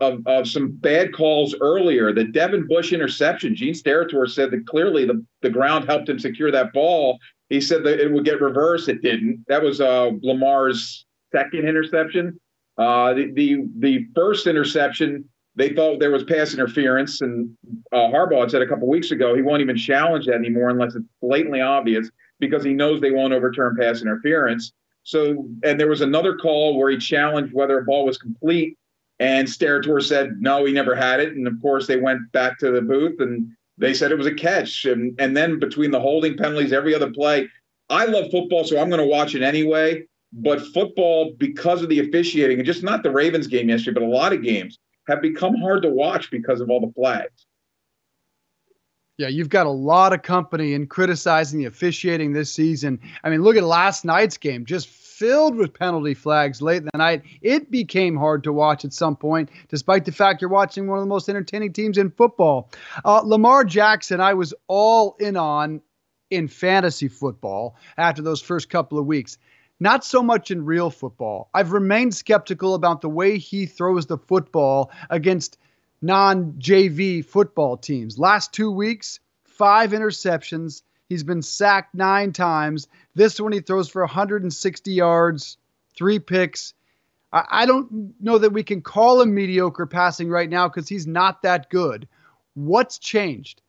of, of some bad calls earlier. The Devin Bush interception, Gene Steratore said that clearly the, the ground helped him secure that ball. He said that it would get reversed. It didn't. That was uh, Lamar's second interception. Uh, the, the the first interception, they thought there was pass interference, and uh, Harbaugh had said a couple weeks ago he won't even challenge that anymore unless it's blatantly obvious because he knows they won't overturn pass interference. So, and there was another call where he challenged whether a ball was complete, and Steratore said no, he never had it. And of course, they went back to the booth and they said it was a catch. And and then between the holding penalties, every other play, I love football, so I'm going to watch it anyway. But football, because of the officiating, and just not the Ravens game yesterday, but a lot of games have become hard to watch because of all the flags.
Yeah, you've got a lot of company in criticizing the officiating this season. I mean, look at last night's game, just filled with penalty flags late in the night. It became hard to watch at some point, despite the fact you're watching one of the most entertaining teams in football. Uh, Lamar Jackson, I was all in on in fantasy football after those first couple of weeks. Not so much in real football. I've remained skeptical about the way he throws the football against non JV football teams. Last two weeks, five interceptions. He's been sacked nine times. This one he throws for 160 yards, three picks. I, I don't know that we can call him mediocre passing right now because he's not that good. What's changed?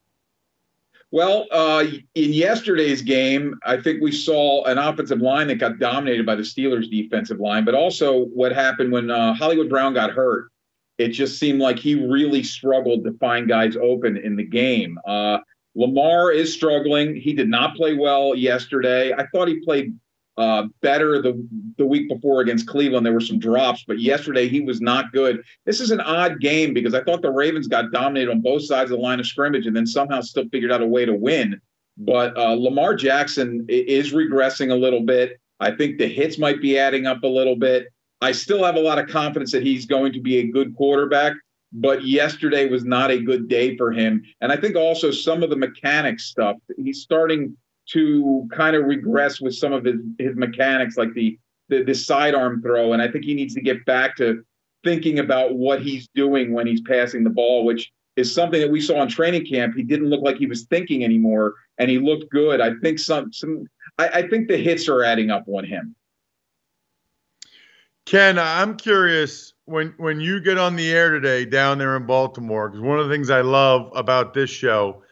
Well, uh, in yesterday's game, I think we saw an offensive line that got dominated by the Steelers' defensive line, but also what happened when uh, Hollywood Brown got hurt. It just seemed like he really struggled to find guys open in the game. Uh, Lamar is struggling. He did not play well yesterday. I thought he played uh, better the the week before against Cleveland. There were some drops, but yesterday he was not good. This is an odd game because I thought the Ravens got dominated on both sides of the line of scrimmage and then somehow still figured out a way to win. But uh, Lamar Jackson is regressing a little bit. I think the hits might be adding up a little bit. I still have a lot of confidence that he's going to be a good quarterback, but yesterday was not a good day for him. And I think also some of the mechanics stuff, he's starting to kind of regress with some of his, his mechanics, like the, the the sidearm throw. And I think he needs to get back to thinking about what he's doing when he's passing the ball, which is something that we saw in training camp. He didn't look like he was thinking anymore, and he looked good. I think some some I, I think the hits are adding up on him.
Ken, I'm curious when when you get on the air today down there in Baltimore, because one of the things I love about this show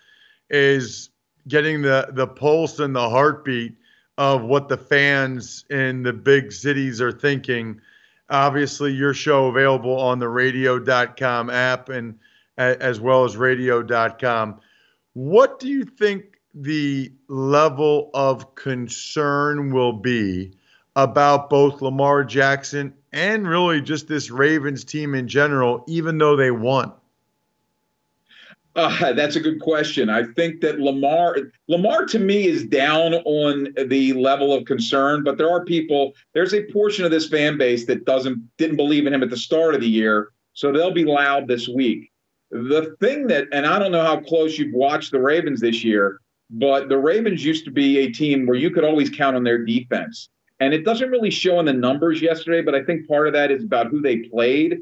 is getting the the pulse and the heartbeat of what the fans in the big cities are thinking. Obviously, your show available on the radio.com app and as well as radio.com. What do you think the level of concern will be about both Lamar Jackson and really just this Ravens team in general, even though they won?
Uh, that's a good question. I think that Lamar, Lamar to me is down on the level of concern, but there are people. There's a portion of this fan base that doesn't didn't believe in him at the start of the year, so they'll be loud this week. The thing that, and I don't know how close you've watched the Ravens this year, but the Ravens used to be a team where you could always count on their defense, and it doesn't really show in the numbers yesterday. But I think part of that is about who they played.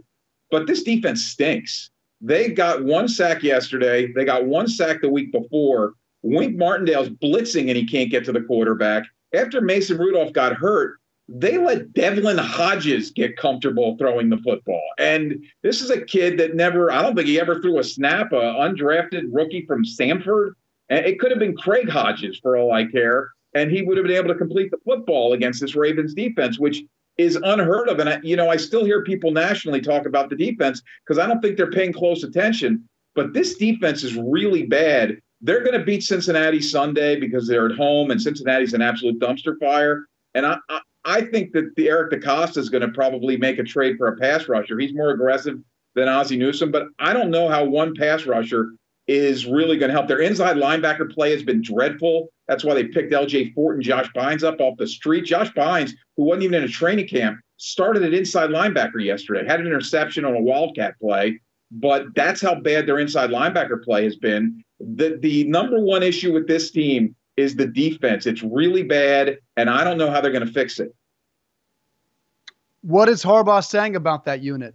But this defense stinks. They got one sack yesterday. They got one sack the week before. Wink Martindale's blitzing and he can't get to the quarterback. After Mason Rudolph got hurt, they let Devlin Hodges get comfortable throwing the football. And this is a kid that never, I don't think he ever threw a snap, a undrafted rookie from Samford. It could have been Craig Hodges for all I care. And he would have been able to complete the football against this Ravens defense, which is unheard of. And I, you know, I still hear people nationally talk about the defense because I don't think they're paying close attention. But this defense is really bad. They're going to beat Cincinnati Sunday because they're at home, and Cincinnati's an absolute dumpster fire. And I, I, I think that the Eric DeCosta is going to probably make a trade for a pass rusher. He's more aggressive than Ozzie Newsome, but I don't know how one pass rusher is really going to help. Their inside linebacker play has been dreadful. That's why they picked LJ Fort and Josh Bynes up off the street. Josh Bynes, who wasn't even in a training camp, started at inside linebacker yesterday, had an interception on a Wildcat play, but that's how bad their inside linebacker play has been. The, the number one issue with this team is the defense. It's really bad, and I don't know how they're going to fix it.
What is Harbaugh saying about that unit?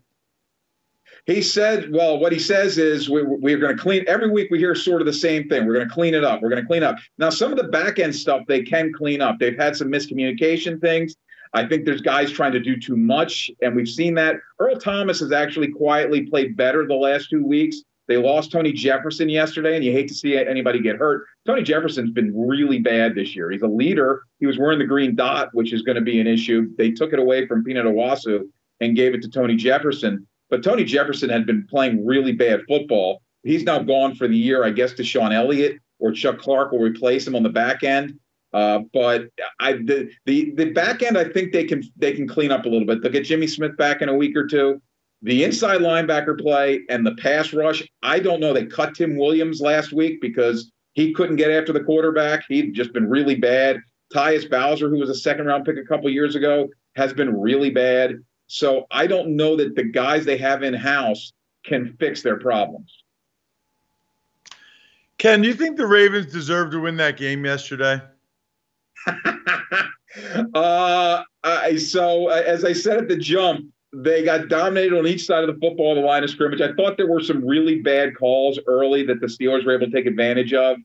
He said, well, what he says is we, we're going to clean every week. We hear sort of the same thing. We're going to clean it up. We're going to clean up. Now, some of the back end stuff they can clean up. They've had some miscommunication things. I think there's guys trying to do too much, and we've seen that. Earl Thomas has actually quietly played better the last two weeks, They lost Tony Jefferson yesterday, and you hate to see anybody get hurt. Tony Jefferson's been really bad this year. He's a leader. He was wearing the green dot, which is going to be an issue. They took it away from Peanut Onwuasor and gave it to Tony Jefferson. But Tony Jefferson had been playing really bad football. He's now gone for the year, I guess, to Sean Elliott or Chuck Clark will replace him on the back end. Uh, but I the, the the back end, I think they can they can clean up a little bit. They'll get Jimmy Smith back in a week or two. The inside linebacker play and the pass rush, I don't know. They cut Tim Williams last week because he couldn't get after the quarterback. He'd just been really bad. Tyus Bowser, who was a second round pick a couple years ago, has been really bad. So I don't know that the guys they have in house can fix their problems.
Ken, do you think the Ravens deserve to win that game yesterday?
uh, I, so uh, as I said at the jump, they got dominated on each side of the football, the line of scrimmage. I thought there were some really bad calls early that the Steelers were able to take advantage of.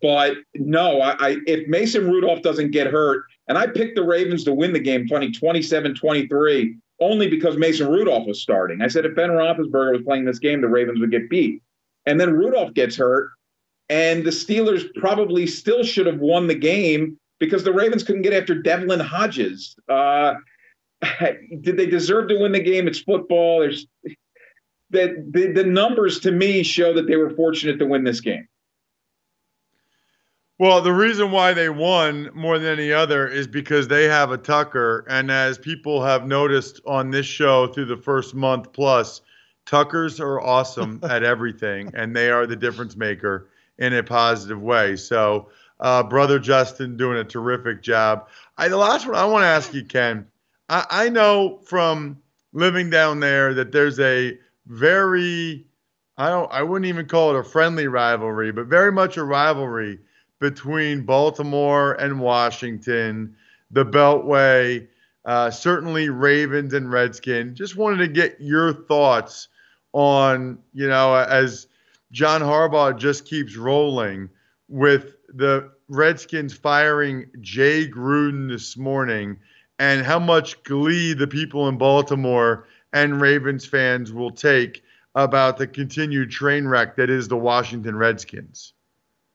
But no, I, I if Mason Rudolph doesn't get hurt, and I picked the Ravens to win the game 20, 27 23, only because Mason Rudolph was starting. I said if Ben Roethlisberger was playing this game, the Ravens would get beat. And then Rudolph gets hurt, and the Steelers probably still should have won the game because the Ravens couldn't get after Devlin Hodges. Uh, did they deserve to win the game? It's football. There's the, the the numbers to me show that they were fortunate to win this game.
Well, the reason why they won more than any other is because they have a Tucker. And as people have noticed on this show through the first month plus, Tuckers are awesome at everything, and they are the difference maker in a positive way. So, uh, brother Justin doing a terrific job. I, the last one I want to ask you, Ken. I, I know from living down there that there's a very I don't I wouldn't even call it a friendly rivalry, but very much a rivalry between Baltimore and Washington, the Beltway, uh, certainly Ravens and Redskins. Just wanted to get your thoughts on, you know, as John Harbaugh just keeps rolling with the Redskins firing Jay Gruden this morning and how much glee the people in Baltimore and Ravens fans will take about the continued train wreck that is the Washington Redskins.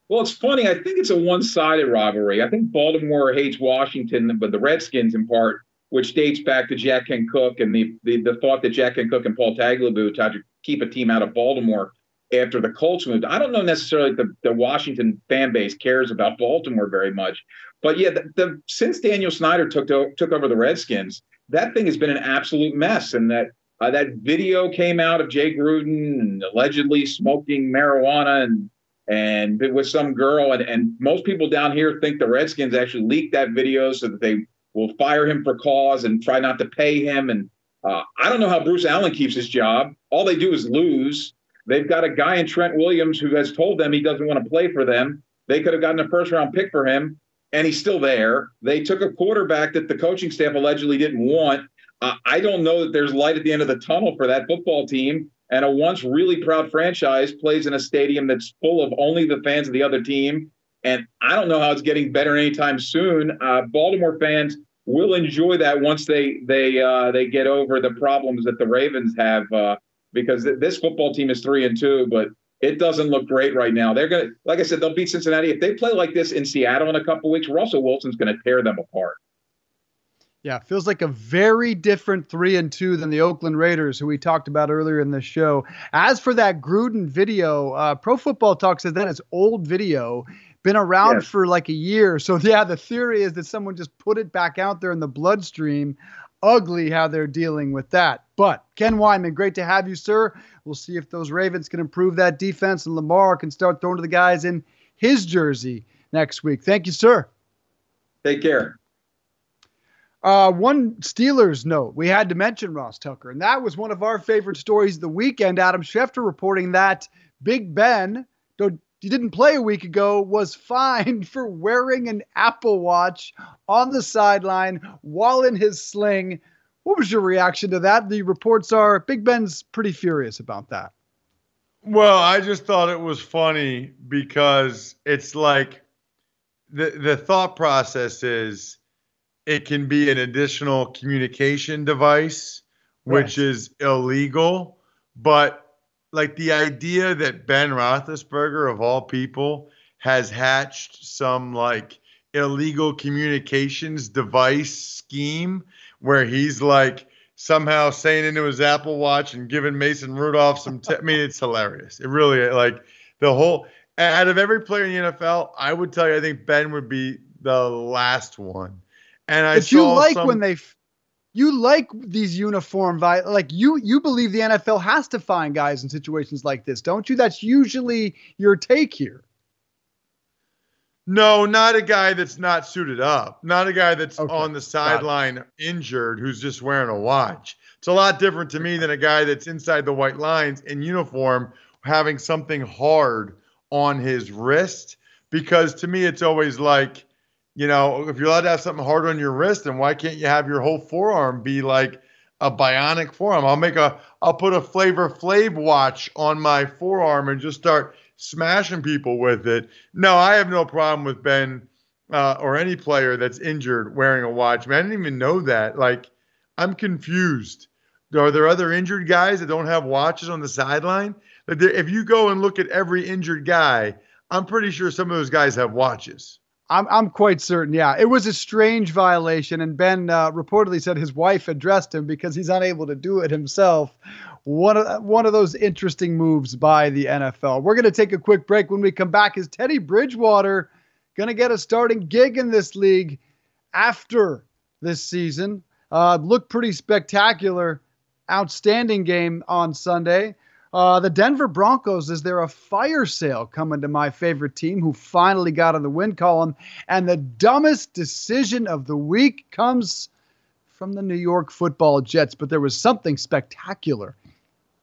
Well, it's funny. I think it's a one-sided rivalry. I think Baltimore hates Washington, but the Redskins in part, which dates back to Jack Kent Cooke and the, the, the thought that Jack Kent Cooke and Paul Tagliabue tried to keep a team out of Baltimore after the Colts moved. I don't know necessarily the, the Washington fan base cares about Baltimore very much, but yeah, the, the since Daniel Snyder took to, took over the Redskins, that thing has been an absolute mess, and that uh, that video came out of Jay Gruden allegedly smoking marijuana and and with some girl. And, and most people down here think the Redskins actually leaked that video so that they will fire him for cause and try not to pay him. And uh, I don't know how Bruce Allen keeps his job. All they do is lose. They've got a guy in Trent Williams who has told them he doesn't want to play for them. They could have gotten a first round pick for him, and he's still there. They took a quarterback that the coaching staff allegedly didn't want. Uh, I don't know that there's light at the end of the tunnel for that football team and a once really proud franchise plays in a stadium that's full of only the fans of the other team. And I don't know how it's getting better anytime soon. Uh, Baltimore fans will enjoy that once they they uh, they get over the problems that the Ravens have, uh, because th- this football team is three and two, but it doesn't look great right now. They're gonna, like I said, they'll beat Cincinnati if they play like this in Seattle in a couple weeks. Russell Wilson's to tear them apart.
Yeah, feels like a very different three and two than the Oakland Raiders, who we talked about earlier in the show. As for that Gruden video, uh, Pro Football Talk says that is old video, been around yes. for like a year. So yeah, the theory is that someone just put it back out there in the bloodstream. Ugly how they're dealing with that. But Ken Weinman, great to have you, sir. We'll see if those Ravens can improve that defense and Lamar can start throwing to the guys in his jersey next week. Thank you, sir.
Take care.
Uh, one Steelers note, we had to mention Ross Tucker, and that was one of our favorite stories of the weekend. Adam Schefter reporting that Big Ben, though he didn't play a week ago, was fined for wearing an Apple Watch on the sideline while in his sling. What was your reaction to that? The reports are Big Ben's pretty furious about that.
Well, I just thought it was funny because it's like the the thought process is it can be an additional communication device, which right. is illegal. But like the idea that Ben Roethlisberger of all people has hatched some like illegal communications device scheme where he's like somehow saying into his Apple Watch and giving Mason Rudolph some. T- I mean, it's hilarious. It really like the whole out of every player in the NFL. I would tell you, I think Ben would be the last one. And I
but you like
some,
when they. F- you like these uniform vi- like you you believe the NFL has to find guys in situations like this, don't you? That's usually your take here.
No, not a guy that's not suited up. Not a guy that's
Okay,
on the sideline injured who's just wearing a watch. It's a lot different to me than a guy that's inside the white lines in uniform having something hard on his wrist. Because to me, it's always like, you know, if you're allowed to have something hard on your wrist, then why can't you have your whole forearm be like a bionic forearm? I'll make a, I'll put a Flavor Flav watch on my forearm and just start smashing people with it. No, I have no problem with Ben uh, or any player that's injured wearing a watch. Man, I didn't even know that. Like, I'm confused. Are there other injured guys that don't have watches on the sideline? Like, if you go and look at every injured guy, I'm pretty sure some of those guys have watches.
I'm I'm quite certain. Yeah, it was a strange violation, and Ben uh, reportedly said his wife addressed him because he's unable to do it himself. One of one of those interesting moves by the NFL. We're going to take a quick break. When we come back, is Teddy Bridgewater going to get a starting gig in this league after this season? Uh, looked pretty spectacular, outstanding game on Sunday. Uh, the Denver Broncos, is there a fire sale coming to my favorite team who finally got on the win column? And the dumbest decision of the week comes from the New York football Jets, but there was something spectacular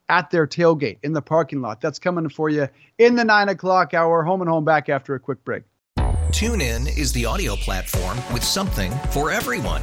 at their tailgate in the parking lot. That's coming for you in the nine o'clock hour. Home and home back after a quick break.
TuneIn is the audio platform with something for everyone.